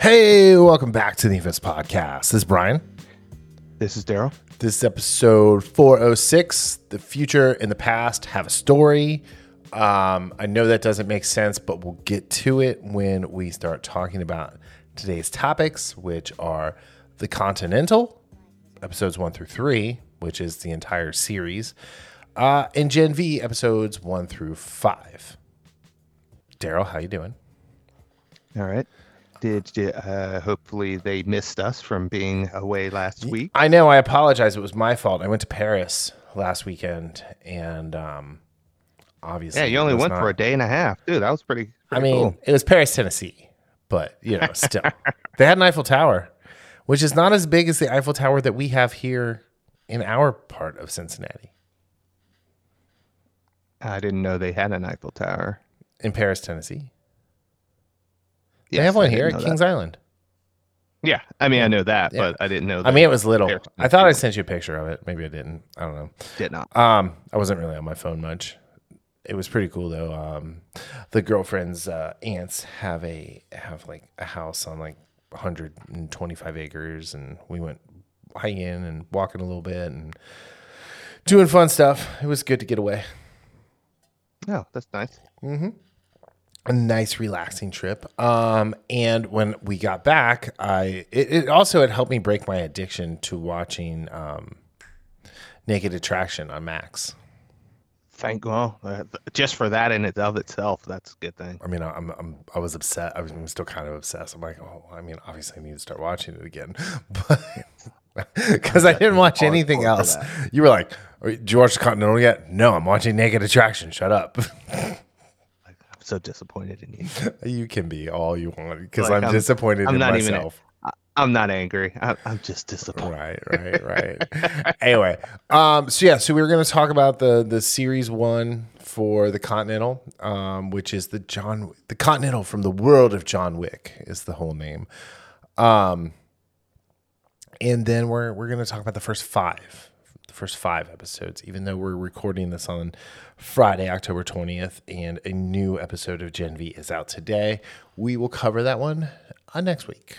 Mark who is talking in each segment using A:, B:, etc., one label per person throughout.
A: Hey, welcome back to the Events Podcast. This is Brian.
B: This is Daryl.
A: This is episode 406. The future and the past have a story. Um, I know that doesn't make sense, but we'll get to it when we start talking about today's topics, which are the Continental, episodes one through three, which is the entire series, uh, and Gen V, episodes one through five. Daryl, how you doing?
B: All right. Did uh, hopefully they missed us from being away last week?
A: I know. I apologize. It was my fault. I went to Paris last weekend, and um, obviously,
B: Yeah, you only went
A: not-
B: for a day and a half, dude. That was pretty.
A: I mean,
B: cool.
A: it was Paris, Tennessee, but you know, still, they had an Eiffel Tower, which is not as big as the Eiffel Tower that we have here in our part of Cincinnati,
B: I didn't know they had an Eiffel Tower.
A: in Paris, Tennessee. They
B: Yes,
A: have one
B: didn't
A: here at
B: know that.
A: Kings Island.
B: Yeah, I mean, I know that,
A: Yeah.
B: but I didn't know.
A: I mean, it was little. I thought I
B: Tennessee
A: sent you a picture of it. Maybe I didn't. I don't know.
B: did not.
A: Um, I wasn't really on my phone much. It was pretty cool though. Um, the girlfriend's uh, aunts have a have like a house on like 125 acres, and we went hiking and walking a little bit and doing fun stuff. It was good to get away.
B: Oh, that's nice.
A: A nice, relaxing trip. Um, and when we got back, I it, it also had helped me break my addiction to watching um, Naked Attraction on Max.
B: Thank well, uh, just for that in and of itself, that's a good thing.
A: I mean, I'm, I'm I was upset. I was, I'm still kind of obsessed. I'm like, oh, I mean, obviously, I need to start watching it again, but because I didn't watch anything else. You were like, "Are- "Did you watch the Continental yet?" No, I'm watching Naked Attraction. Shut up.
B: So disappointed in you.
A: you can be all you want because
B: Like,
A: I'm,
B: I'm-
A: disappointed
B: I'm
A: in
B: not even-
A: myself.
B: I, I'm not angry. I, I'm just disappointed.
A: Right, right, right. anyway, um, so yeah, so we were going to talk about the the series one for the Continental, um, which is the John the Continental from the world of John Wick is the whole name. Um, and then we're we're going to talk about the first five, the first five episodes. Even though we're recording this on Friday, October twentieth, and a new episode of Gen V is out today, we will cover that one uh, next week.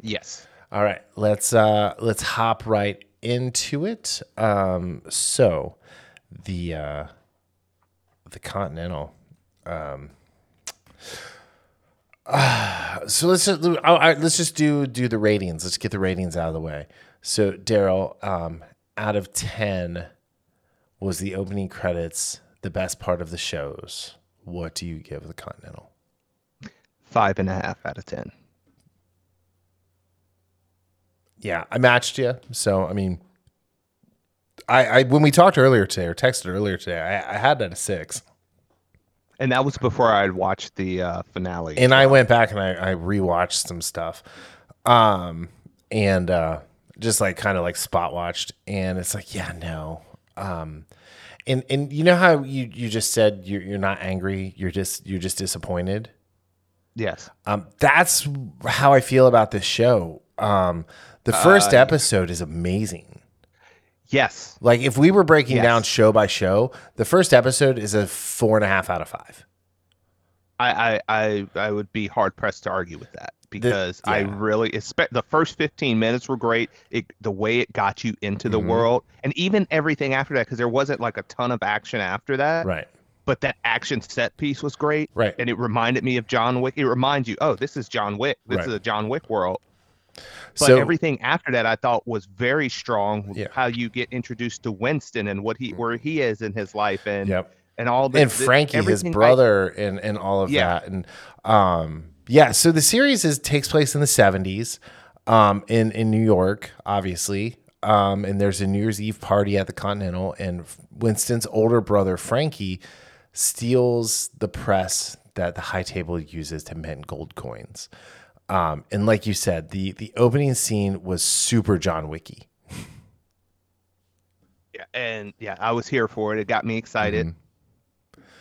B: Yes.
A: All right, let's uh let's hop right into it. Um so the uh the Continental um uh, so let's just, let's just do do the ratings. Let's get the ratings out of the way. So Daryl, um, out of ten, was the opening credits the best part of the shows? What do you give the Continental?
B: Five and a half out of ten.
A: Yeah, I matched you. So I mean, I, I when we talked earlier today or texted earlier today, I, I had that a six,
B: And that was before I'd watched the uh, finale.
A: and I went back and I, I rewatched some stuff, um, and uh, just like kind of like spot watched, and it's like, yeah, no, um, and and you know how you you just said you're you're not angry, you're just you're just disappointed.
B: yes.
A: Um, that's how I feel about this show. Um, the first episode is amazing.
B: Yes.
A: Like if we were breaking
B: Yes.
A: down show by show, the first episode is a four and a half out of five.
B: I, I, I, I would be hard pressed to argue with that because I
A: yeah.
B: really expect the first 15 minutes were great. It, the way it got you into the
A: Mhm.
B: world and even everything after that, because there wasn't like a ton of action after that,
A: Right.
B: but that action set piece was great.
A: Right.
B: And it reminded me of John Wick. It reminds you, oh, this is John Wick. This
A: Right.
B: is a John Wick world. But
A: So
B: everything after that, I thought was very strong.
A: Yeah.
B: How you get introduced to Winston and what he, where he is in his life, and
A: yep.
B: and all the
A: And
B: the-
A: Frankie, his
B: I-
A: brother, and and all of
B: Yeah.
A: that. And um yeah, so the series is takes place in the seventies, um, in, in New York, obviously. Um, and there's a New Year's Eve party at the Continental, and Winston's older brother, Frankie, steals the press that the high table uses to mint gold coins. Um, and like you said, the the opening scene was super John Wicky.
B: Yeah, and yeah, I was here for it. It got me excited.
A: Mhm.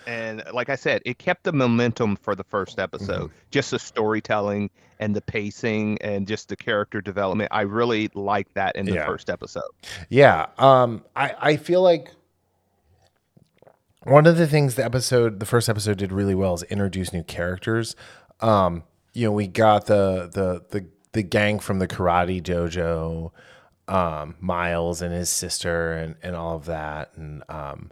B: And like I said, it kept the momentum for the first episode.
A: Mm-hmm.
B: Just the storytelling and the pacing and just the character development. I really liked that in the
A: Yeah.
B: first episode.
A: Yeah. Um, I, I feel like one of the things the episode, the first episode did really well is introduce new characters. Um, you know, we got the the the the gang from the karate dojo, um, Miles and his sister, and and all of that, and um,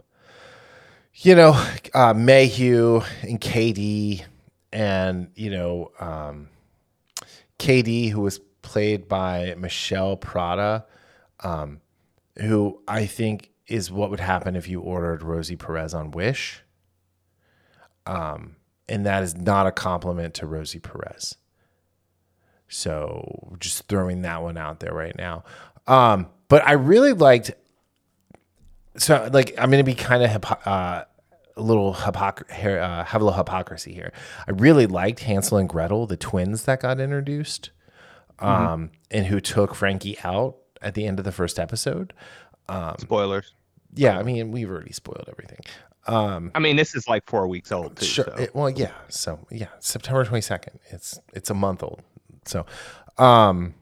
A: you know, uh, Mayhew and KD, and you know, um, KD who was played by Mishel Prada, um, who I think is what would happen if you ordered Rosie Perez on Wish. Um, and that is not a compliment to Rosie Perez. So just throwing that one out there right now. Um, but I really liked. So like I'm gonna be kind of uh, a little hypocr- uh, have a little hypocrisy here. I really liked Hansel and Gretel, the twins that got introduced, um, and who took Frankie out at the end of the first episode.
B: Spoilers.
A: Yeah, I mean we've already spoiled everything.
B: I mean, this is like four weeks old too.
A: Sure.
B: so.
A: It- well, yeah. So yeah, September twenty second. It's it's a month old. So, um,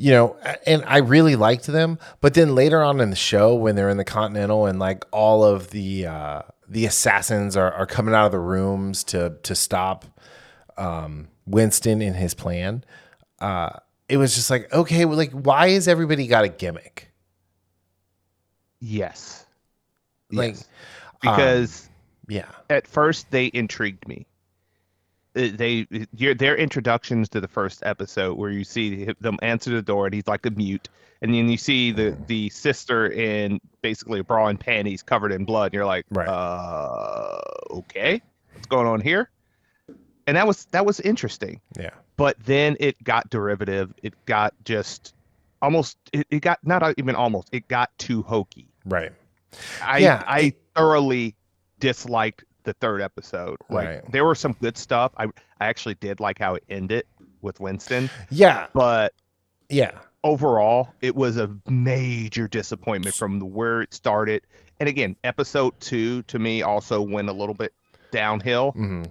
A: you know, and I really liked them. But then later on in the show, when they're in the Continental and like all of the uh, the assassins are, are coming out of the rooms to to stop um, Winston in his plan, uh, it was just like, okay, well, like why is everybody got a gimmick?
B: Yes.
A: Like,
B: Yes. because
A: yeah,
B: at first they intrigued me. Uh, They your their introductions to the first episode where you see them answer the door and he's like a mute, and then you see the the sister in basically a bra and panties covered in blood. And you're like,
A: Right.
B: uh, okay, what's going on here? And that was that was interesting.
A: yeah,
B: But then it got derivative. It got just almost. It, it got not even almost. It got too hokey.
A: right.
B: I
A: Yeah,
B: I thoroughly disliked the third episode. Like
A: Right.
B: there were some good stuff. I I actually did like how it ended with Winston,
A: Yeah,
B: but
A: yeah,
B: overall it was a major disappointment from the where it started. And again, episode 2 to me also went a little bit downhill,
A: hmm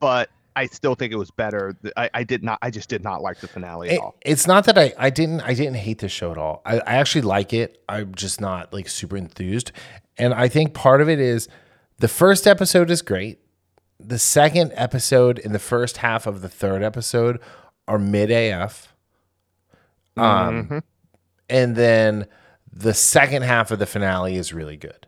B: but I still think it was better. I, I did not I just did not like the finale at
A: It-
B: all.
A: it's not that I, I didn't I didn't hate the show at all. I, I actually like it. I'm just not like super enthused. And I think part of it is the first episode is great. The second episode and the first half of the third episode are mid AF. Um
B: Mhm.
A: and then the second half of the finale is really good.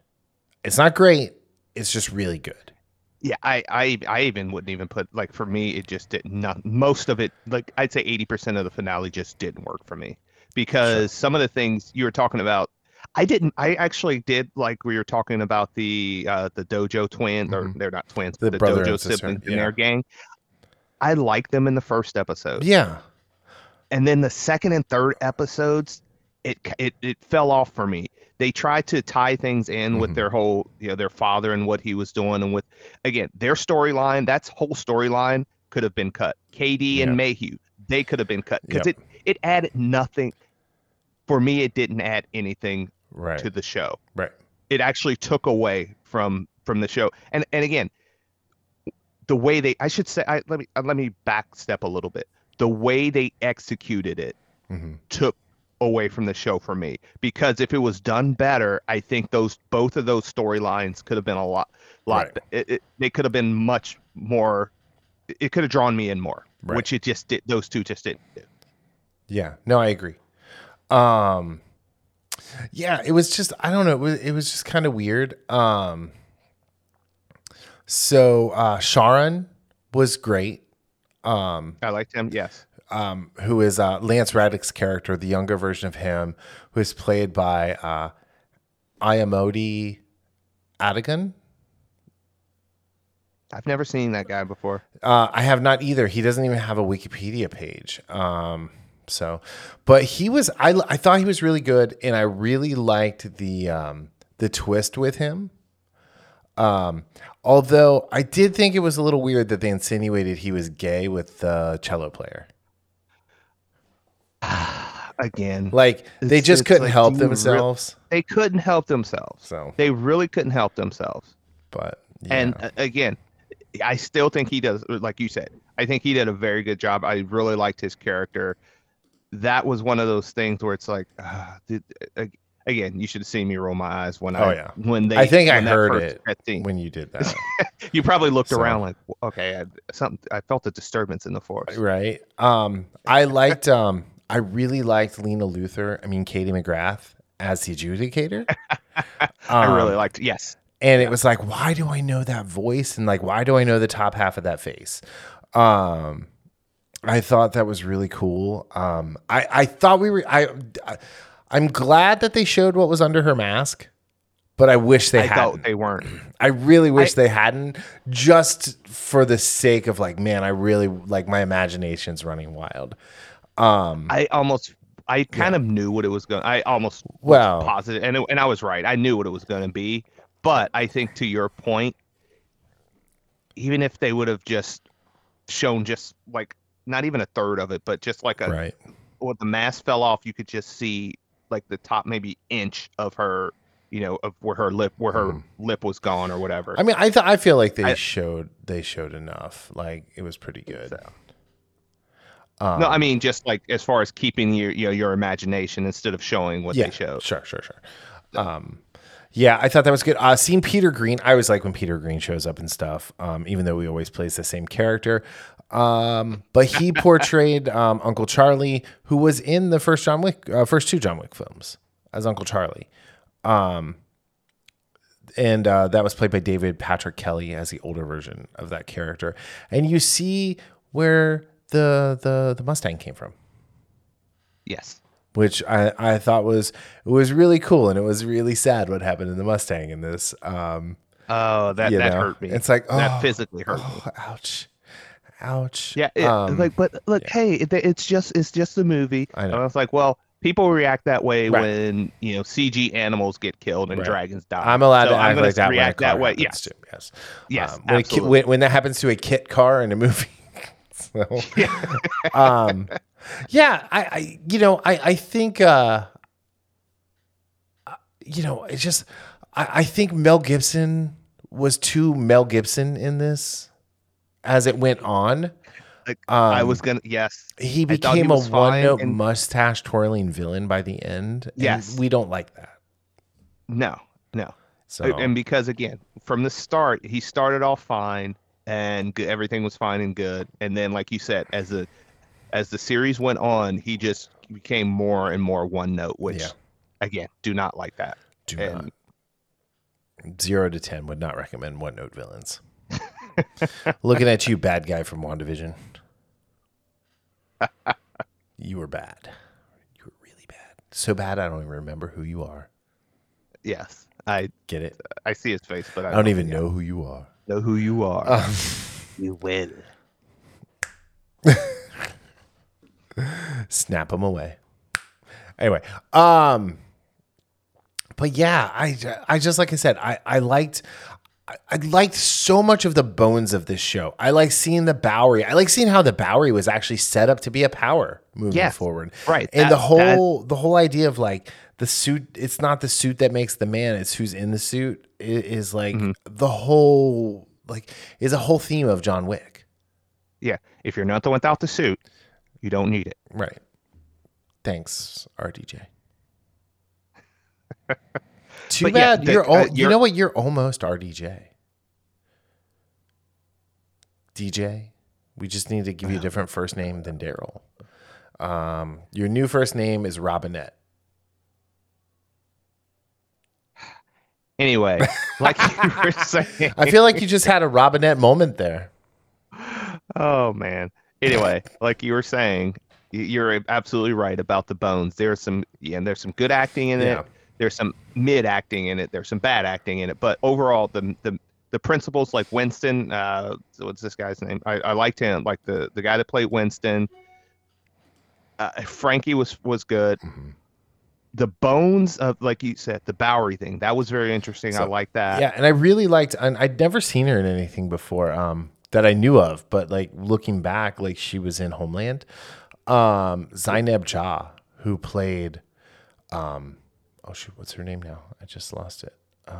A: It's not great, it's just really good.
B: Yeah, I, I I even wouldn't even put like for me it just did not most of it like I'd say 80% of the finale just didn't work for me because some of the things you were talking about I didn't I actually did like we were talking about the uh the dojo twins or they're not twins
A: Mm-hmm. The
B: but the dojo siblings in their gang I liked them in the first episode
A: Yeah.
B: and then the second and third episodes it it, it fell off for me they tried to tie things in with
A: Mhm.
B: their whole you know their father and what he was doing and with again their storyline that's whole storyline could have been cut kd
A: Yep.
B: and mayhew they could have been cut because
A: Yep.
B: it it added nothing for me it didn't add anything
A: Right.
B: to the show
A: right.
B: it actually took away from from the show and and again the way they i should say I, let me uh, let me back step a little bit the way they executed it
A: hmm
B: took away from the show for me because if it was done better i think those both of those storylines could have been a lot lot
A: Right.
B: it, it, they could have been much more it could have drawn me in more
A: Right.
B: which it just did those two just didn't do
A: Yeah, no, I agree. Um, yeah, it was just I don't know. It was, it was just kind of weird. Um, so uh, Charon was great. Um,
B: i liked him yes
A: um, who is uh, Lance Reddick's character, the younger version of him, who is played by uh, Ayomide Adegun.
B: i've never seen that guy before
A: Uh, I have not either. He doesn't even have a Wikipedia page. Um, so, but he was. I I thought he was really good, and I really liked the um, the twist with him. Um, although I did think it was a little weird that they insinuated he was gay with the cello player.
B: again
A: Like they just couldn't
B: like,
A: help
B: you re-
A: themselves.
B: they couldn't help themselves
A: So,
B: they really couldn't help themselves
A: but yeah.
B: And uh, again, I still think he does, like you said, I think he did a very good job. I really liked his character. That was one of those things where it's like, uh, again, you should have seen me roll my eyes when
A: Oh,
B: I
A: yeah.
B: when they.
A: I think I heard it when you did that,
B: you probably looked
A: So-
B: around like, okay, I, something. I felt a disturbance in the force.
A: right? Um, I liked. Um, I really liked Lena Luthor. I mean, Katie McGrath as the adjudicator.
B: I really
A: Um,
B: liked. Yes,
A: and it was like why do i know that voice and like why do i know the top half of that face um i thought that was really cool um i i thought we were i, I i'm glad that they showed what was under her mask but i wish they
B: I
A: hadn't
B: thought they weren't.
A: i really wish
B: I-
A: they hadn't just for the sake of like man i really like my imagination's running wild um
B: I almost. I kind of knew what it was going. I almost was
A: Well-
B: positive, and it, and I was right. I knew what it was going to be. But I think to your point, even if they would have just shown just like not even a third of it, but just like a
A: right
B: when the mask fell off, you could just see like the top maybe inch of her, you know, of where her lip where her
A: Mhm.
B: lip was gone or whatever.
A: i mean i th- i feel like they
B: I-
A: showed they showed enough like it was pretty good
B: So-
A: um,
B: no, I mean just like as far as keeping your you know, your imagination instead of showing what they showed.
A: Sure, sure, sure. Um, yeah, I thought that was good. Uh, seeing Peter Greene, I always like when Peter Greene shows up and stuff, um, even though he always plays the same character. Um, but he portrayed um, Uncle Charlie, who was in the first John Wick, uh, first two John Wick films as Uncle Charlie. Um, and uh, that was played by David Patrick Kelly as the older version of that character. And you see where the the the Mustang came from
B: Yes.
A: which I, I thought was was really cool and it was really sad what happened in the Mustang in this. Um,
B: Oh, that that
A: know?
B: hurt me.
A: It's like oh,
B: that physically hurt me.
A: oh, ouch, ouch.
B: Yeah, it,
A: Um,
B: like, but look,
A: yeah.
B: hey, it, it's just it's just a movie.
A: I know.
B: And I was like, well, people react that way
A: Right.
B: when you know CG animals get killed and
A: Right.
B: dragons die.
A: I'm allowed
B: So
A: to act like that when
B: React
A: car
B: that way. Yes,
A: too. Yes,
B: yes,
A: Um, when, ki- when, when that happens to a kit car in a movie. so, um, yeah, I, I, you know, I, I think, uh, uh, you know, it's just, I, I think Mel Gibson was too Mel Gibson in this as it went on.
B: Like,
A: Um,
B: I was gonna yes.
A: he
B: thought he
A: became a one-note
B: and-
A: mustache twirling villain by the end. and
B: Yes.
A: we don't like that.
B: No, no.
A: So
B: And because again, from the start, he started off fine and good, everything was fine and good. And then, like you said, as the as the series went on, he just became more and more one note, which
A: Yeah.
B: again, do not like that.
A: do
B: and-
A: not zero to ten would not recommend one-note villains. Looking at you, bad guy from WandaVision. you were bad. You were really bad. So bad I don't even remember who you are.
B: Yes, I
A: Get it?
B: I see his face, but I,
A: I don't even know who you are.
B: know who you are.
A: Um,
B: you will.
A: snap him away. Anyway, um, but yeah, I, I just like I said, I, I liked, I, liked so much of the bones of this show. I like seeing the Bowery. I like seeing how the Bowery was actually set up to be a power moving
B: Yes,
A: forward.
B: right.
A: and the
B: That-
A: whole the whole idea of like the suit. It's not the suit that makes the man. It's who's in the suit. i- Is like
B: Mm-hmm.
A: the whole like is a whole theme of John Wick.
B: Yeah, if you're not the one without the suit, you don't need it.
A: Right. Thanks, RDJ. Too
B: But yeah,
A: bad
B: the-
A: you're,
B: uh,
A: al- you
B: you're-
A: know what you're almost RDJ. DJ, we just need to give you a different first name than Daryl. Um, your new first name is Robinette.
B: Anyway, like you were saying.
A: I feel like you just had a Robinette moment there.
B: Oh man. Anyway, like you were saying, you're absolutely right about the bones. There's some yeah, and there's some good acting in
A: Yeah.
B: it. There's some mid acting in it. There's some bad acting in it. But overall, the the the principals like Winston, uh, what's this guy's name? I, I liked him, like the the guy that played Winston. Uh, Frankie was was good.
A: Mhm.
B: The bones of like you said, the Bowery thing that was very interesting. I
A: So,
B: like that.
A: yeah, and I really liked. And I'd never seen her in anything before um, that I knew of. But like looking back, like she was in Homeland. Um, Zainab Jah, who played, um, oh shoot, what's her name now? I just lost it. Uh,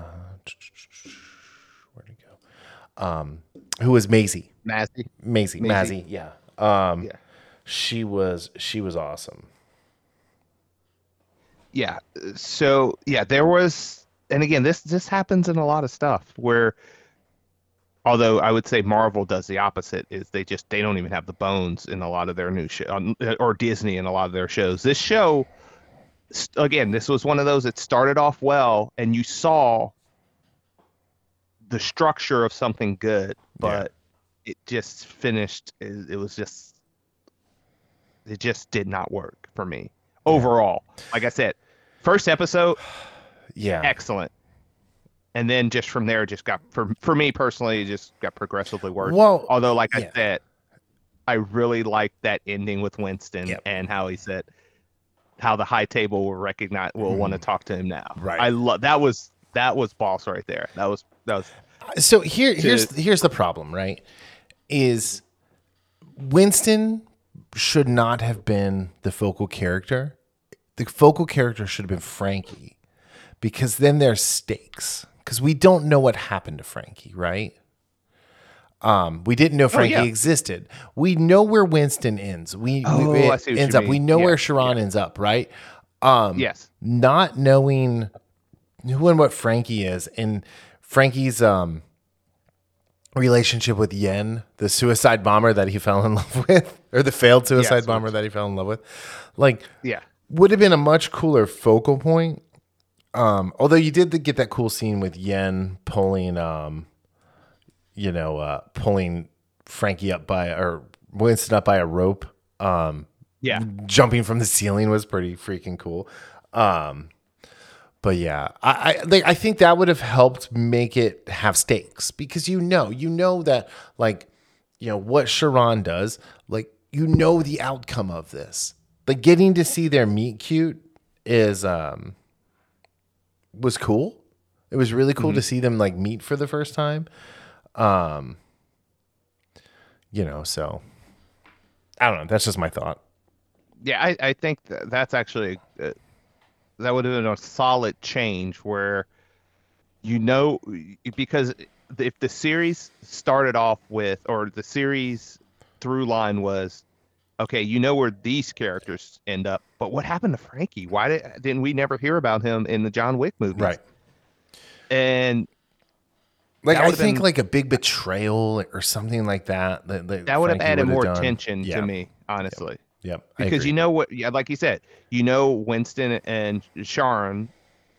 A: where'd it go? Um, who was Maisie?
B: Mazzy.
A: Maisie,
B: Maisie.
A: Maisie, yeah. Um,
B: Yeah.
A: she was she was awesome.
B: yeah. So yeah, there was, and again, this this happens in a lot of stuff where, although I would say Marvel does the opposite, is they just they don't even have the bones in a lot of their new show, or Disney in a lot of their shows. This show, again, this was one of those that started off well, and you saw the structure of something good, but it just finished. It, it was just, it just did not work for me overall. Like I said, first episode,
A: Yeah.
B: excellent, and then just from there, it just got for for me personally, it just got progressively worse.
A: Well,
B: Although, like I said, I really liked that ending with Winston
A: Yep.
B: and how he said how the high table will recognize will want to talk to him now.
A: Mm. Right.
B: I love that was that was boss right there. That was that was
A: so here here's here's the problem, right? Is Winston should not have been the focal character. The focal character should have been Frankie. Because then there's stakes. Because we don't know what happened to Frankie, right? Um, we didn't know Frankie
B: yeah.
A: existed. We know where Winston ends. We,
B: Oh,
A: we it ends up. We know
B: Yeah,
A: where Charon ends up, right? Um,
B: yes.
A: not knowing who and what Frankie is and Frankie's um relationship with Yen, the suicide bomber that he fell in love with, or the failed suicide bomber that he fell in love with, like
B: Yeah.
A: would have been a much cooler focal point. Um, although you did get that cool scene with Yen pulling, um, you know, uh, pulling Frankie up by or Winston up by a rope. Um,
B: Yeah.
A: jumping from the ceiling was pretty freaking cool. Um, but yeah, I, I like I think that would have helped make it have stakes because you know, you know that like, you know what Charon does, like you know the outcome of this. Like getting to see their meet cute is um was cool. It was really cool to see them like meet for the first time. Um, you know, so I don't know. That's just my thought.
B: Yeah, I, I think th- that's actually uh, that would have been a solid change where you know because if the series started off with or the series through line was okay, you know where these characters end up, but what happened to Frankie? Why did, didn't we never hear about him in the John Wick movies?
A: Right.
B: And
A: Like I think
B: been-
A: like a big betrayal or something like that. That,
B: that would have added more
A: done.
B: tension
A: Yeah.
B: to me, honestly.
A: Yep. I
B: because you know what yeah like you said you know winston and Charon.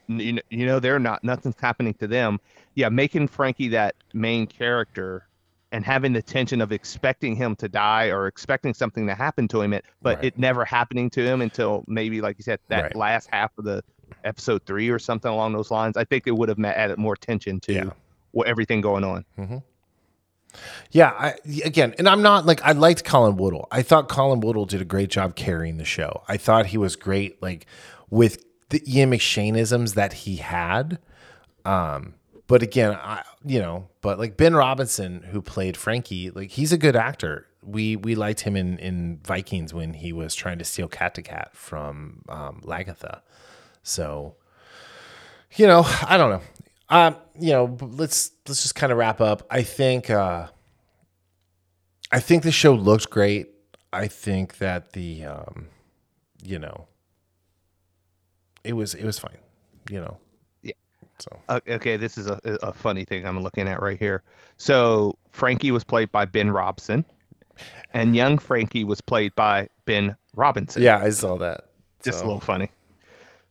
B: You know, you know they're not nothing's happening to them yeah making frankie that main character and having the tension of expecting him to die or expecting something to happen to him it, but
A: Right.
B: it never happening to him until maybe like you said that
A: Right.
B: last half of the episode three or something along those lines i think it would have added more tension to
A: Yeah.
B: Everything going on
A: Yeah, I, again, and I'm not like I liked Colin Woodell. I thought Colin Woodell did a great job carrying the show. I thought he was great, like with the Ian McShaneisms that he had. Um, but again, I you know, but like Ben Robinson, who played Frankie, like he's a good actor. We we liked him in in Vikings when he was trying to steal Kattegat from um, Lagertha. So, you know, I don't know. Um, you know, let's let's just kind of wrap up. I think uh I think the show looked great. I think that the um you know it was it was fine, you know.
B: Yeah.
A: So
B: okay, this is a, a funny thing I'm looking at right here. So Frankie was played by Ben Robson, and young Frankie was played by Ben Robinson.
A: yeah, I saw that.
B: just
A: So,
B: a little funny.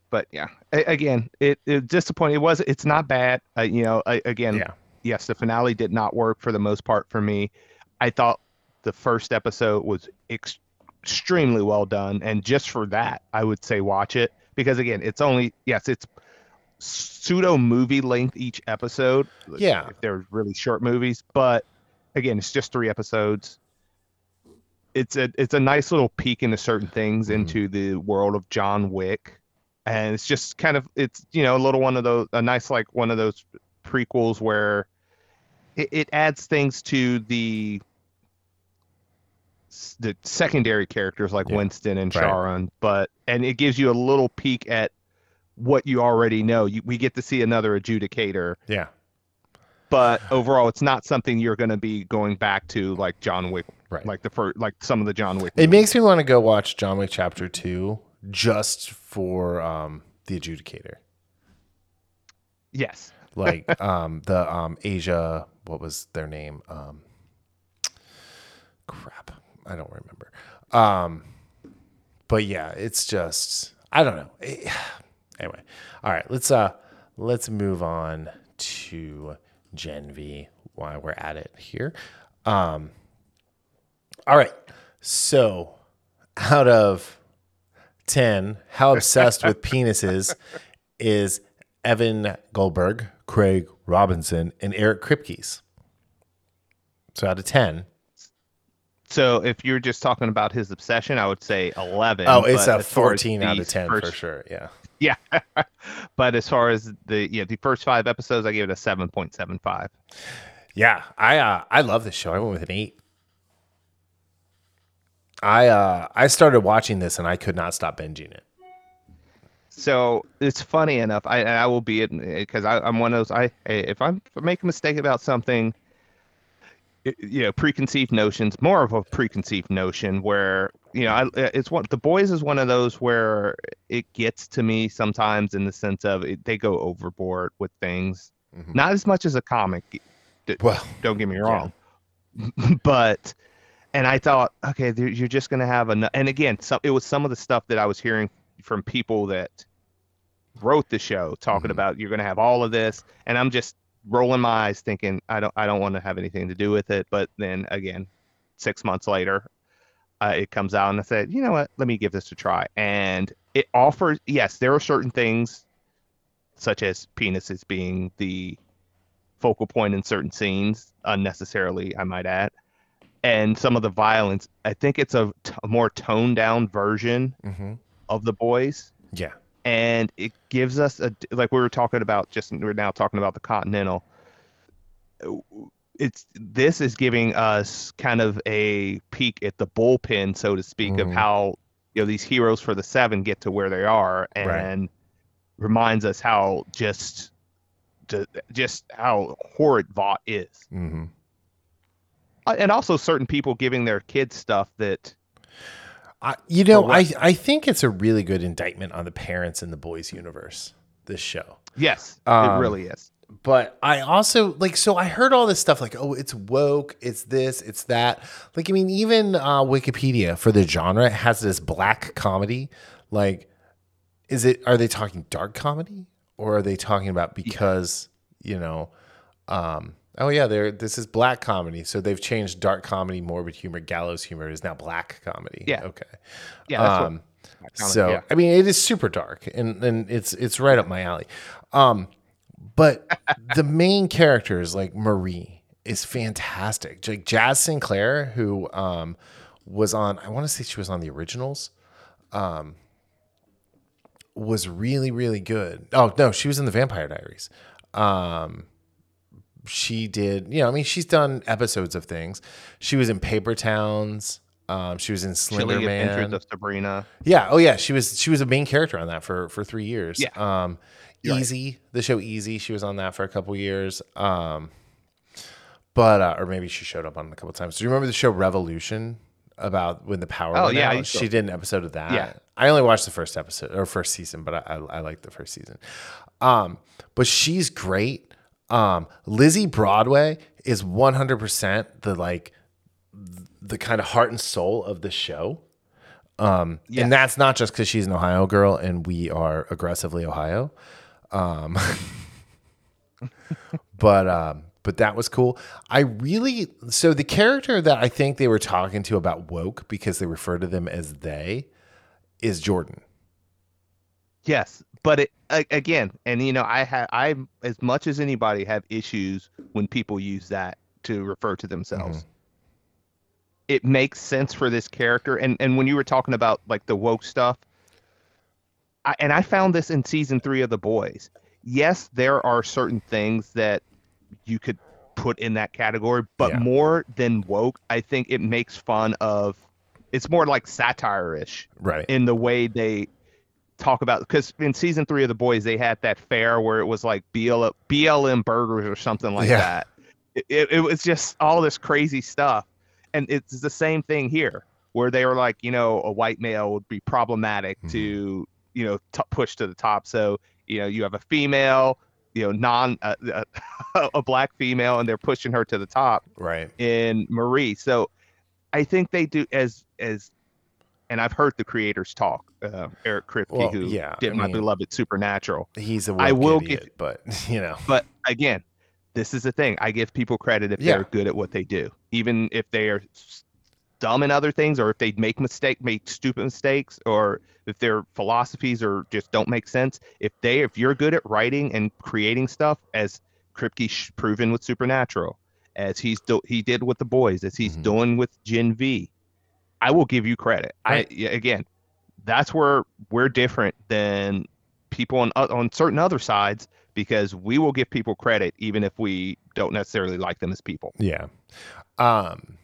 B: But yeah, a- again, it, it disappointing. It was. It's not bad. Uh, you know, I, again,
A: Yeah.
B: yes, the finale did not work for the most part for me. I thought the first episode was ex- extremely well done, and just for that, I would say watch it because again, it's only yes, it's pseudo movie length each episode.
A: Yeah.
B: if they're really short movies, but again, it's just three episodes. It's a it's a nice little peek into certain things
A: Mhm.
B: into the world of John Wick, and it's just kind of it's you know a little one of those a nice like one of those prequels where it, it adds things to the the secondary characters like
A: Yeah.
B: Winston and
A: Right.
B: Charon, but and it gives you a little peek at what you already know. You, we get to see another adjudicator,
A: Yeah.
B: but overall, it's not something you're going to be going back to like John Wick,
A: Right.
B: like the first, like some of the John Wick.
A: It makes me want to go watch John Wick Chapter 2 just for um the adjudicator.
B: Yes.
A: Like um, the um, Asia, what was their name? Um, crap, I don't remember. Um, but yeah, it's just I don't know. It- anyway, all right, let's uh let's move on to Gen V while we're at it here. Um, all right, so out of ten, how obsessed with penises is Evan Goldberg, Craig Robinson, and Eric Kripke's? So out of ten,
B: So if you're just talking about his obsession, I would say 11.
A: oh, it's a
B: as far as
A: fourteen out of
B: these
A: ten for sure. Yeah.
B: Yeah. but as far as the yeah, the first five episodes, I gave it a 7.75.
A: Yeah, I uh, I love this show. I went with an eight. I uh, I started watching this and I could not stop binging it.
B: So it's funny enough. I I will be it because I'm one of those. I if I'm if I make a mistake about something, you know, preconceived notions, more of a preconceived notion where you know, I, it's one. The boys is one of those where it gets to me sometimes in the sense of it, they go overboard with things.
A: Mhm.
B: Not as much as a comic.
A: Well,
B: Don't get me wrong, but. And I thought, okay, you're just gonna have a. And again, some, it was some of the stuff that I was hearing from people that wrote the show talking
A: Mhm.
B: about you're going to have all of this and i'm just rolling my eyes thinking i don't i don't want to have anything to do with it but then again six months later uh, it comes out and i said you know what let me give this a try and it offers yes there are certain things such as penises being the focal point in certain scenes unnecessarily i might add and some of the violence i think it's a, t- a more toned down version
A: hmm
B: of the boys.
A: Yeah,
B: and it gives us a like we were talking about just we're now talking about the continental. It's this is giving us kind of a peek at the bullpen so to speak
A: Mhm.
B: of how you know these heroes for the seven get to where they are
A: Right.
B: and reminds us how just ju- just how horrid vought is.
A: Hmm
B: Uh, and also certain people giving their kids stuff that
A: I, you know, I I think it's a really good indictment on the parents in the boys universe. This show.
B: yes
A: Um,
B: it really is.
A: but I also like so I heard all this stuff like oh it's woke it's this it's that. Like I mean even uh, Wikipedia for the genre has this black comedy. Like is it are they talking dark comedy? Or are they talking about because you know um oh yeah there this is black comedy so they've changed dark comedy morbid humor gallows humor is now black comedy
B: Yeah.
A: okay
B: yeah that's
A: um
B: what,
A: so
B: yeah.
A: I mean, it is super dark, and and it's it's right up my alley. Um, but the main characters like Marie is fantastic. Like Jazz Sinclair, who um was on, I want to say she was on the originals, um, was really really good. Oh no, she was in the Vampire Diaries. Um, she did, you know, I mean, she's done episodes of things. She was in Paper Towns. Um, she was in Slender Man.
B: Adventures of Sabrina.
A: Yeah. Oh, yeah. She was she was a main character on that for for three years.
B: Yeah.
A: Um,
B: You're right.
A: Easy, the show Easy. She was on that for a couple years. Um, but uh, or maybe she showed up on it a couple times. Do you remember the show Revolution about when the power?
B: Oh,
A: went
B: yeah, I
A: out?
B: used to-
A: she did an episode of that.
B: Yeah.
A: I only watched the first episode or first season, but I I, I liked the first season. Um, but she's great. Um, Lizzie Broadway is one hundred percent the like the kind of heart and soul of the show. Um,
B: Yes.
A: and that's not just because she's an Ohio girl and we are aggressively Ohio. Um, but um, but that was cool. I really so the character that I think they were talking to about woke because they refer to them as they is Jordan.
B: Yes, but it again, and you know, I have I as much as anybody have issues when people use that to refer to themselves. Mm-hmm. It makes sense for this character, and and when you were talking about like the woke stuff, I, and I found this in season three of The Boys. Yes, there are certain things that you could put in that category, but
A: Yeah.
B: more than woke, I think it makes fun of. It's more like satire-ish
A: Right.
B: in the way they talk about because in season three of the boys they had that fair where it was like BL, blm burgers or something like
A: Yeah.
B: that it, it, it was just all this crazy stuff and it's the same thing here where they were like you know a white male would be problematic
A: Mm-hmm.
B: to you know t- pushed to the top. So you know you have a female, you know non uh, uh, a black female, and they're pushing her to the top
A: Right.
B: in Marie. So I think they do as as, and I've heard the creators talk. Uh, Eric Kripke,
A: Well,
B: who
A: yeah,
B: did
A: I
B: my
A: mean-
B: beloved Supernatural.
A: He's a
B: I will
A: idiot, but you know.
B: But again, this is the thing. I give people credit if
A: Yeah.
B: they're good at what they do, even if they are dumb in other things, or if they make mistake, make stupid mistakes, or if their philosophies or just don't make sense. If they, if you're good at writing and creating stuff, as Kripke's proven with Supernatural, as he's do, he did with the boys, as he's
A: Mhm.
B: doing with Gen V, I will give you credit.
A: Right.
B: I yeah, again, that's where we're different than people on uh, on certain other sides because we will give people credit even if we don't necessarily like them as people.
A: Yeah. Um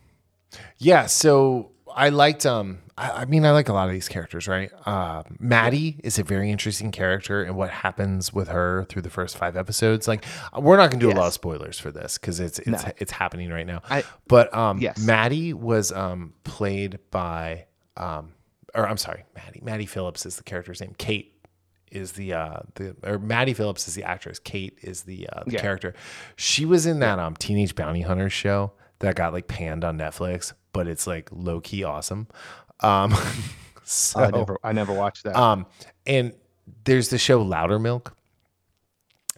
A: yeah, so I liked um I, I mean I like a lot of these characters, right? Uh Maddie is a very interesting character and what happens with her through the first five episodes. Like we're not gonna do a lot of spoilers for this because it's it's
B: No.
A: it's happening right now.
B: I-
A: but um
B: Yes.
A: Maddie was um played by um or I'm sorry, Maddie. Maddie Phillips is the character's name. Cate is the uh the or Maddie Phillips is the actress. Cate is the uh the
B: Yeah.
A: character. She was in that um Teenage Bounty Hunter show that got like panned on Netflix, but it's like low key awesome. Um so
B: I never I never watched that.
A: um and there's the show Loudermilk.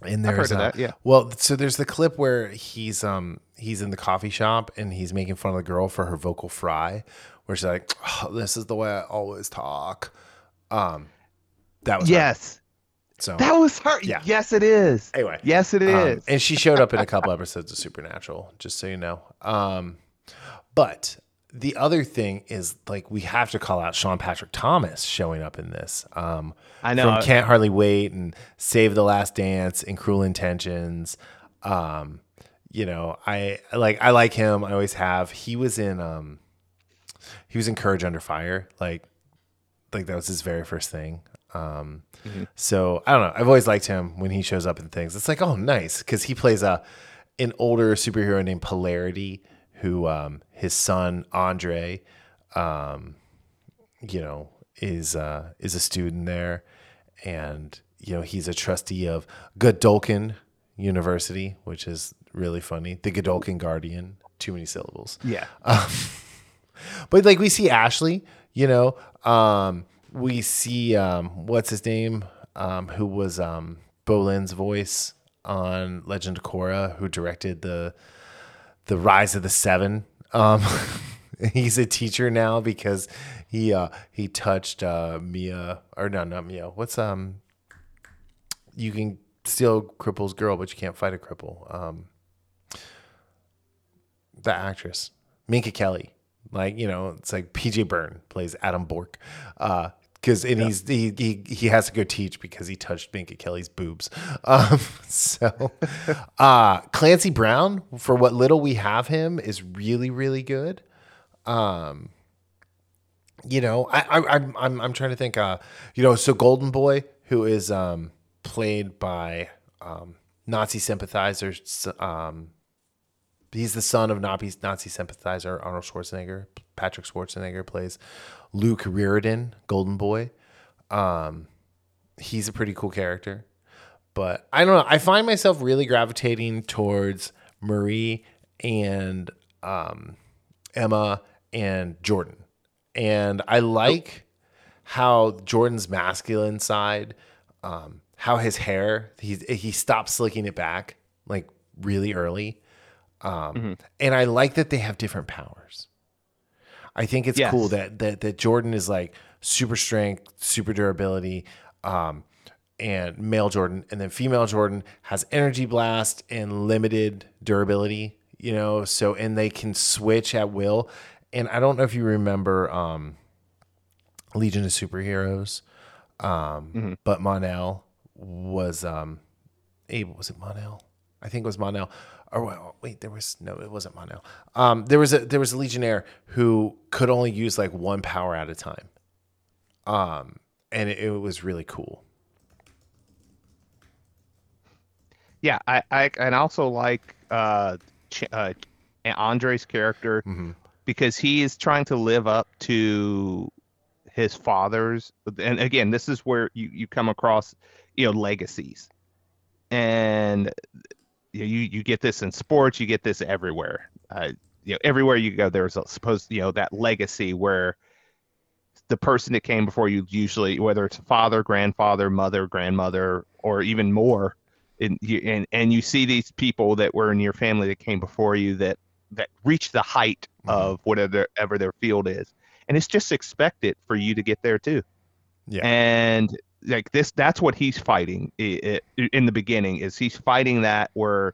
A: And
B: I've
A: there's uh,
B: that, yeah.
A: Well, so there's the clip where he's um he's in the coffee shop and he's making fun of the girl for her vocal fry, where she's like, oh, "This is the way I always talk." Um, that was her.
B: yes,
A: So
B: that was her.
A: Yeah.
B: Yes, it is.
A: anyway,
B: Yes, it is.
A: um, and she showed up in a couple episodes of Supernatural, just so you know. Um, but the other thing is like we have to call out Sean Patrick Thomas showing up in this. Um,
B: I know.
A: from Can't Hardly Wait and Save the Last Dance and Cruel Intentions. Um, you know, I like I like him. I always have. He was in um, he was in Courage Under Fire. Like, like that was his very first thing. Um, so I don't know. I've always liked him when he shows up in things. It's like, oh, nice, because he plays a an older superhero named Polarity, who um, his son Andre, um, you know, is uh, is a student there, and you know he's a trustee of Godolkin University, which is really funny. The Godolkin Guardian. Too many syllables.
B: yeah.
A: But like we see Ashley, you know, um, we see um, what's his name, um, who was um, Bolin's voice on Legend of Korra, who directed the the Rise of the Seven. Um, he's a teacher now because he uh, he touched uh, Mia or no, not Mia. What's um, you can steal cripple's girl, but you can't fight a cripple. Um, the actress Minka Kelly. Like you know, it's like PJ Byrne plays Adam Bork, because and he's he, he he has to go teach because he touched Minka Kelly's boobs. Um, so uh, Clancy Brown, for what little we have him, is really really good. Um, you know, I, I I'm I'm I'm trying to think. Uh, you know, so Golden Boy, who is um played by um Nazi sympathizers, um he's the son of Nazi, Nazi sympathizer Arnold Schwarzenegger. Patrick Schwarzenegger plays Luke Riordan, Golden Boy. Um, he's a pretty cool character, but I don't know. I find myself really gravitating towards Marie and um, Emma and Jordan, and I like how Jordan's masculine side, um, how his hair he he stopped slicking it back like really early. Um, And I like that they have different powers. I think it's
B: Yes.
A: cool that, that that Jordan is like super strength, super durability, um, and male Jordan, and then female Jordan has energy blast and limited durability. You know, so and they can switch at will. And I don't know if you remember um, Legion of Superheroes, um, but Mon-El was um, able. Was it Mon-El? I think it was Mon-El. Or well, wait, there was no, it wasn't Mon-El. Um, there was a there was a Legionnaire who could only use like one power at a time. Um, and it, it was really cool.
B: Yeah, I, I and also like uh, uh Andre's character
A: Mm-hmm.
B: because he is trying to live up to his father's and again this is where you, you come across you know legacies and you you get this in sports you get this everywhere uh, you know everywhere you go there's a supposed you know that legacy where the person that came before you usually whether it's father grandfather mother grandmother or even more and you and, and you see these people that were in your family that came before you that that reach the height
A: Mhm.
B: of whatever ever their field is and it's just expected for you to get there too
A: Yeah.
B: and like this that's what he's fighting in the beginning is he's fighting that where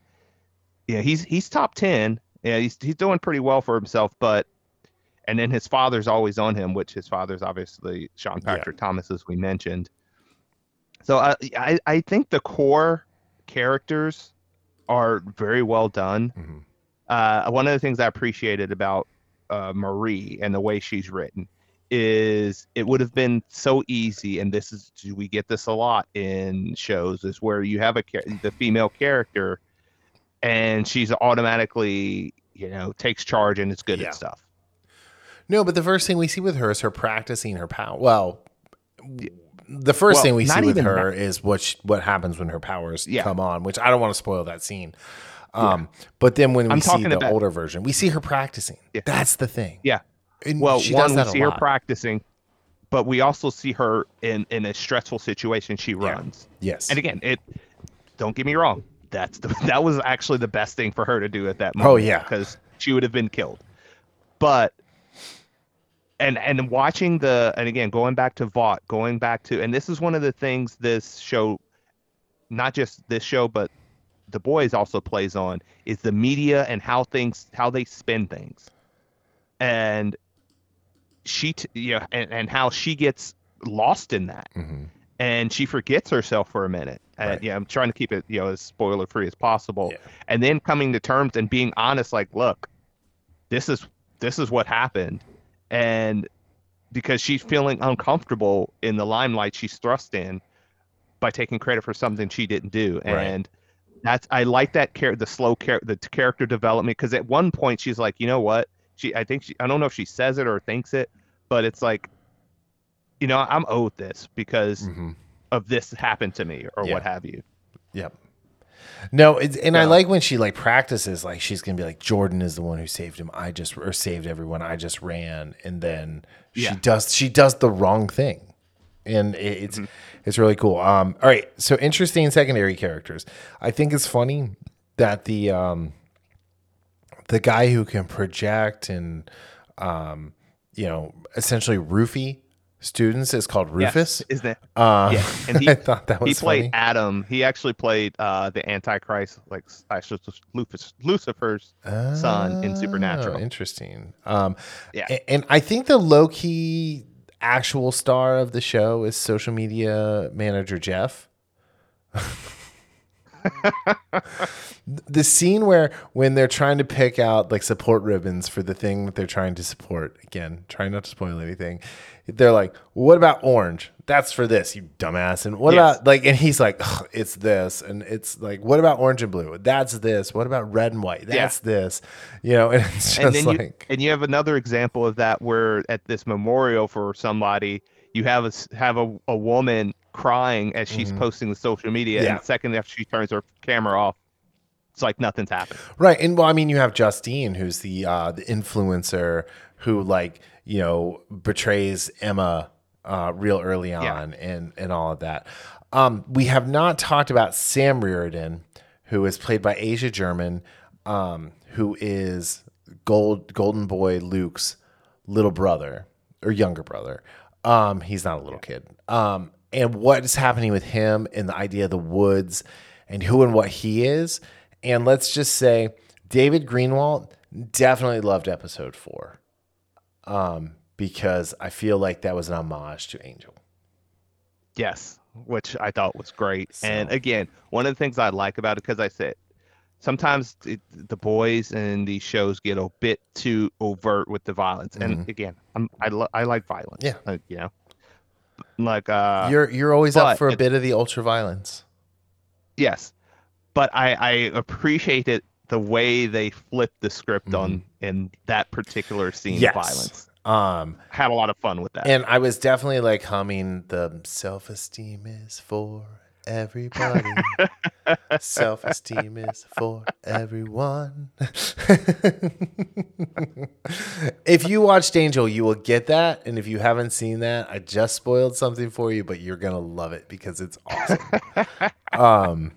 B: yeah he's he's top 10 yeah he's he's doing pretty well for himself but and then his father's always on him which his father's obviously Sean
A: Yeah.
B: Patrick Thomas as we mentioned so I, I I think the core characters are very well done
A: Mhm.
B: uh, one of the things I appreciated about uh, Marie and the way she's written is it would have been so easy, and this is we get this a lot in shows, is where you have a the female character, and she's automatically you know takes charge and is good
A: Yeah.
B: at stuff.
A: No, but the first thing we see with her is her practicing her power. Well, the first
B: Well,
A: thing we see with her is what sh what happens when her powers
B: Yeah.
A: come on, which I don't want to spoil that scene. Um, But then when we
B: I'm
A: see the
B: about-
A: older version, we see her practicing.
B: Yeah.
A: That's the thing.
B: Yeah.
A: And
B: Well,
A: she
B: one we see her practicing, but we also see her in in a stressful situation she
A: Yeah.
B: runs.
A: yes.
B: And again, it don't get me wrong. That's the that was actually the best thing for her to do at that
A: oh,
B: moment.
A: Oh, yeah.
B: because she would have been killed. But and and watching the and again going back to Vought, going back to and this is one of the things this show, not just this show, but the boys also plays on is the media and how things how they spin things, and she t- you know and, and how she gets lost in that
A: Mhm.
B: and she forgets herself for a minute. And
A: Right.
B: yeah, I'm trying to keep it, you know, as spoiler free as possible.
A: Yeah.
B: And then coming to terms and being honest, like, look, this is this is what happened. And because she's feeling uncomfortable in the limelight she's thrust in by taking credit for something she didn't do.
A: Right.
B: And that's I like that char- the slow char- the character development because at one point she's like, you know what? She I think she I don't know if she says it or thinks it, but it's like, you know, I'm owed this because
A: Mhm.
B: of this happened to me or
A: Yeah.
B: what have you.
A: Yep. No, it's, and I like when she like practices, like she's gonna be like, Jordan is the one who saved him. I just or saved everyone. I just ran, and then she
B: Yeah.
A: does she does the wrong thing, and it, it's
B: Mm-hmm.
A: it's really cool. Um, all right, so interesting secondary characters. I think it's funny that the um the guy who can project and um you know essentially roofie students is called Rufus.
B: Yes, is that
A: Uh,
B: yeah, and he-
A: I thought that
B: he played
A: funny.
B: Adam. He actually played uh, the Antichrist, like slash Lucifer's, Lucifer's son in Supernatural.
A: Oh, Interesting. Um,
B: Yeah.
A: a- and I think the low key actual star of the show is social media manager Jeff. the scene where when they're trying to pick out like support ribbons for the thing that they're trying to support again trying not to spoil anything they're like what about orange? That's for this you dumbass. And what
B: Yes.
A: about like and he's like it's this. And it's like what about orange and blue? That's this. What about red and white? That's this. You know and it's just
B: and
A: like
B: you and you have another example of that where at this memorial for somebody you have a have a, a woman crying as she's posting the social media
A: Mm-hmm. Yeah.
B: and the second after she turns her camera off it's like nothing's happened
A: Right. And well, I mean, you have Justine, who's the uh, the influencer who like, you know, betrays Emma uh, real early
B: Yeah.
A: on and, and all of that. Um, we have not talked about Sam Riordan, who is played by Asa Germann, um, who is Gold Golden Boy Luke's little brother or younger brother. Um, he's not a little kid. Um, and what is happening with him and the idea of the woods and who and what he is. And let's just say David Greenwalt definitely loved episode four. Um, because I feel like that was an homage to Angel.
B: Yes, which I thought was great. And again, one of the things I like about it, because I said sometimes it, the boys in these shows get a bit too overt with the violence. And again, I'm, I lo- I like violence.
A: Mm-hmm. Yeah.
B: uh, you know, like uh,
A: you're you're always up for a
B: it-
A: bit of the ultra violence.
B: yes, but I I appreciate it the way they flipped the script on in that particular scene
A: Mm-hmm. Yes.
B: of violence.
A: Um,
B: Had a lot of fun with that.
A: and I was definitely like humming the self esteem is for everybody. self esteem is for everyone. if you watched Angel, you will get that. And if you haven't seen that, I just spoiled something for you, but you're going to love it because it's awesome. um,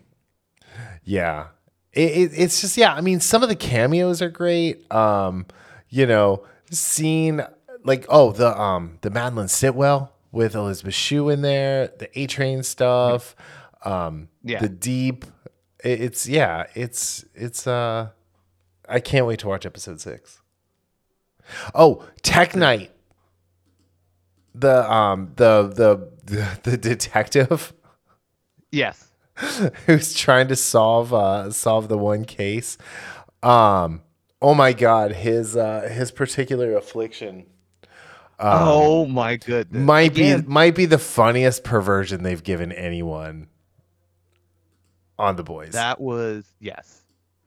A: yeah. It, it, it's just, yeah. I mean, some of the cameos are great. Um, you know, seeing like, oh, the, um, the Madelyn Stillwell with Elizabeth Shue in there, the A Train stuff, um,
B: Yeah.
A: the deep. It, it's, yeah, it's, it's, uh, I can't wait to watch episode six. Oh, Tek Knight. The um the the the, the detective
B: yes.
A: who's trying to solve uh solve the one case. Um oh my god, his uh his particular affliction
B: oh my goodness.
A: might
B: Again,
A: be might be the funniest perversion they've given anyone on the boys.
B: that was yes.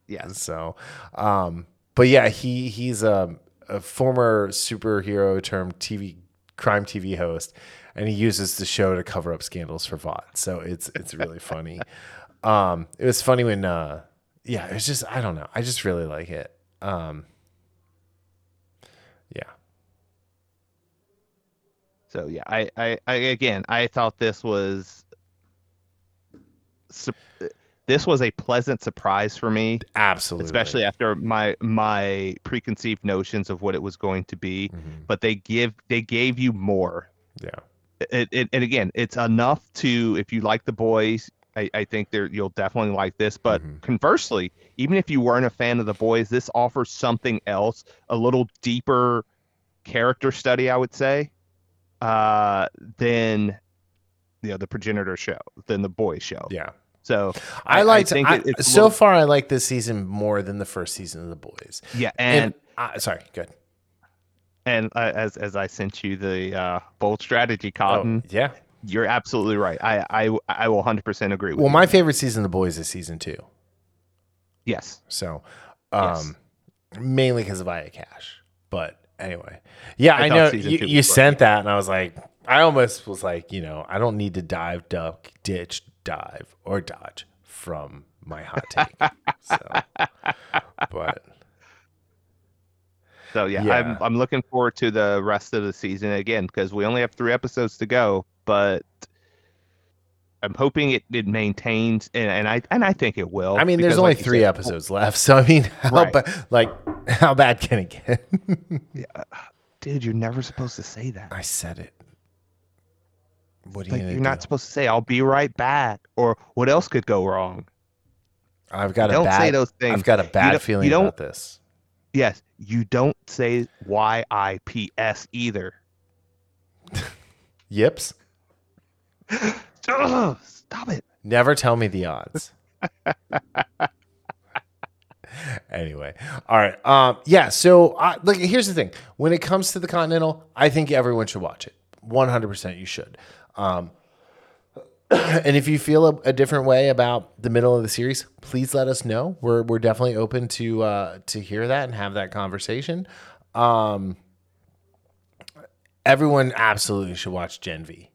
B: Yes.
A: So, um, but yeah, he he's a, a former superhero term TV crime TV host, and he uses the show to cover up scandals for Vought. So it's it's really funny. Um, it was funny when, uh, yeah, it's just I don't know, I just really like it. Um,
B: So yeah, I, I, I again, I thought this was, su- this was a pleasant surprise for me,
A: absolutely,
B: especially after my my preconceived notions of what it was going to be.
A: Mhm.
B: But they give they gave you more.
A: yeah,
B: It, it, and again, it's enough to if you like the boys. I, I think there you'll definitely like this. But
A: Mhm.
B: conversely, even if you weren't a fan of the boys, this offers something else, a little deeper character study, I would say, uh, than you know the progenitor show, than the boys show.
A: yeah.
B: So
A: I, I-
B: it- it's
A: so
B: little-
A: far. I like this season more than the first season of the boys.
B: yeah,
A: And,
B: and
A: uh, sorry, good.
B: and uh, as as I sent you the uh, bold strategy,
A: Oh, yeah.
B: you're absolutely right. I I I will 100% agree with
A: Well,
B: you.
A: my favorite season of the boys is season two.
B: yes.
A: So,
B: Yes.
A: um, mainly because of Aya Cash. But anyway, yeah,
B: I
A: I, know you, you sent that, and I was like, I almost was like, you know, I don't need to dive, duck, ditch, dive, or dodge from my hot take. so, but
B: So yeah,
A: Yeah.
B: I'm I'm looking forward to the rest of the season again because we only have three episodes to go, but I'm hoping it, it maintains and, and I and I think it will.
A: I mean, there's only
B: like
A: three
B: said,
A: episodes left, so I mean, how
B: Right.
A: ba- like how bad can it get? yeah.
B: Uh, dude, you're never supposed to say that.
A: I said it. What are you
B: Like
A: gonna
B: you're not supposed to say "I'll be right back" or "What else could go wrong."
A: I've got a
B: don't
A: bad.
B: say those things.
A: I've got a bad
B: don't- you
A: feeling
B: don't-
A: about this.
B: Yes, you don't say Y I P S either.
A: Yips.
B: Ugh, stop it.
A: Never tell me the odds. anyway, all right. Um, yeah. So, uh, look, here's the thing: when it comes to the Continental, I think everyone should watch it. One hundred percent, you should. Um, and if you feel a, a different way about the middle of the series, please let us know. We're we're definitely open to uh, to hear that and have that conversation. Um, everyone absolutely should watch Gen V.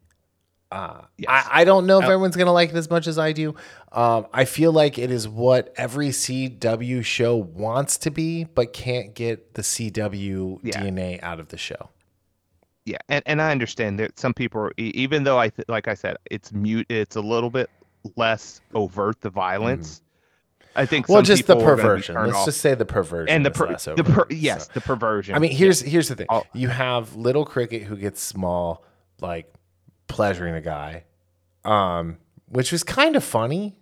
B: Yes.
A: I, I don't know if everyone's gonna like it as much as I do. Um, I feel like it is what every CW show wants to be, but can't get the CW
B: Yeah.
A: DNA out of the show.
B: Yeah, and, and I understand that some people, are, even though I th- like I said, it's mute, it's a little bit less overt the violence. I think.
A: Well, just the perversion. Let's
B: off.
A: just say the perversion
B: and the per, the per, yes,
A: so.
B: the perversion.
A: I mean, here's here's the thing.
B: I'll-
A: you have little cricket who gets small, like pleasuring a guy, um, which was kind of funny,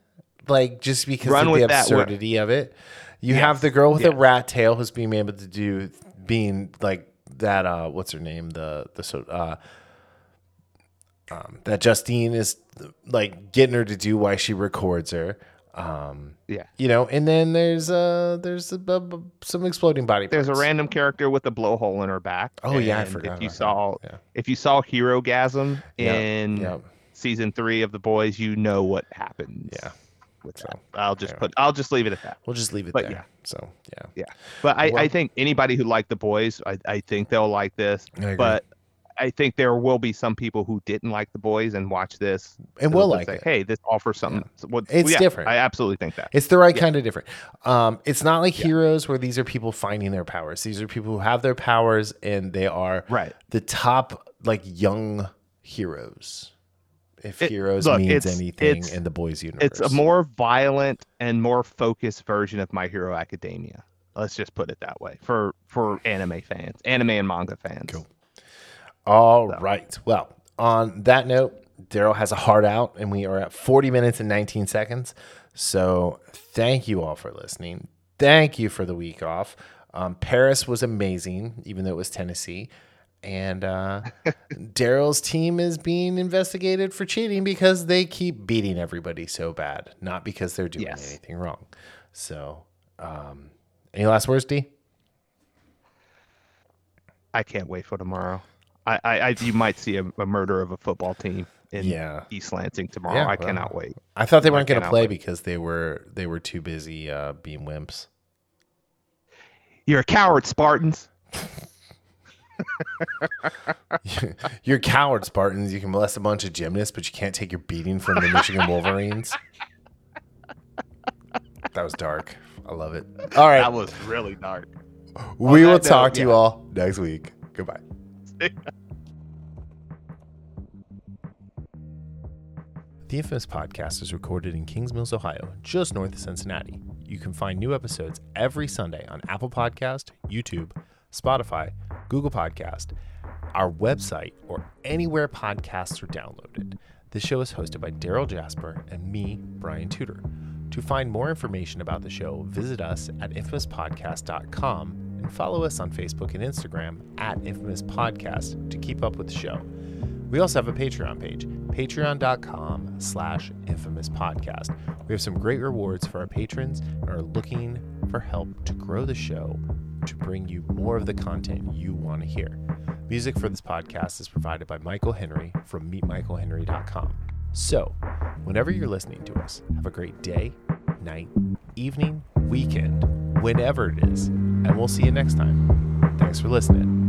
A: like just because
B: Run
A: of the absurdity of it. You
B: Yes,
A: have the girl with
B: yes.
A: a rat tail who's being able to do being like that. Uh, what's her name? The the so uh, um, that Justine is like getting her to do why she records her. Um,
B: yeah.
A: you know, and then there's uh there's a, bu- bu- some exploding body.
B: There's a random character with a blowhole in her back.
A: Oh yeah, I forgot.
B: If you saw.
A: Yeah.
B: if you saw
A: Herogasm
B: in season three of The Boys, you know what happens.
A: Yeah.
B: with
A: So,
B: that. I'll just put. I'll just leave it at that.
A: We'll just leave it
B: But
A: there.
B: yeah.
A: So yeah,
B: Yeah, but I,
A: Well-
B: I think anybody who liked the boys, I, I think they'll like this. But I think there will be some people who didn't like the boys and watch this
A: and we'll like
B: say,
A: it.
B: Hey, this offers something. So what-
A: It's
B: yeah,
A: different.
B: I absolutely think that.
A: It's the right
B: Yeah.
A: kind of different. Um, it's not like heroes where these are people finding their powers. These are people who have their powers and they are
B: Right.
A: the top like young heroes. If
B: It-
A: heroes
B: look,
A: means
B: it's-
A: anything
B: it's-
A: in the boys universe,
B: It's a more violent and more focused version of My Hero Academia. Let's just put it that way for for anime fans, anime and manga fans.
A: Cool. All
B: So.
A: right. Well, on that note, Darryl has a heart out, and we are at 40 minutes and 19 seconds. So thank you all for listening. Thank you for the week off. Um, Paris was amazing, even though it was Tennessee. And uh, Darryl's team is being investigated for cheating because they keep beating everybody so bad, not because they're doing
B: Yes.
A: anything wrong. So, um, any last words, D?
B: I can't wait for tomorrow. I, I, I you might see a, a murder of a football team in
A: Yeah.
B: East Lansing tomorrow.
A: Yeah,
B: I
A: well.
B: cannot wait.
A: I thought they weren't going to play
B: wait.
A: because they were they were too busy uh, being wimps.
B: You're a coward, Spartans.
A: You're a coward, Spartans. You can molest a bunch of gymnasts, but you can't take your beating from the Michigan Wolverines. That was dark. I love it. All right.
B: That was really dark.
A: we
B: on
A: will talk
B: note,
A: to you all next week. Goodbye. The Infamous Podcast is recorded in Kings Mills, Ohio, just north of Cincinnati. You can find new episodes every Sunday on Apple Podcast, YouTube, Spotify, Google Podcast, our website, or anywhere podcasts are downloaded. This show is hosted by Darryl Jasper and me, Brian Tudor. To find more information about the show, visit us at infamouspodcast.com and follow us on Facebook and Instagram at Infamous Podcast to keep up with the show. We also have a Patreon page, patreon.com slash infamous podcast. We have some great rewards for our patrons and are looking for help to grow the show to bring you more of the content you want to hear. Music for this podcast is provided by Michael Henry from meetmichaelhenry.com. So, whenever you're listening to us, have a great day, night, evening, weekend, whenever it is, and we'll see you next time. Thanks for listening.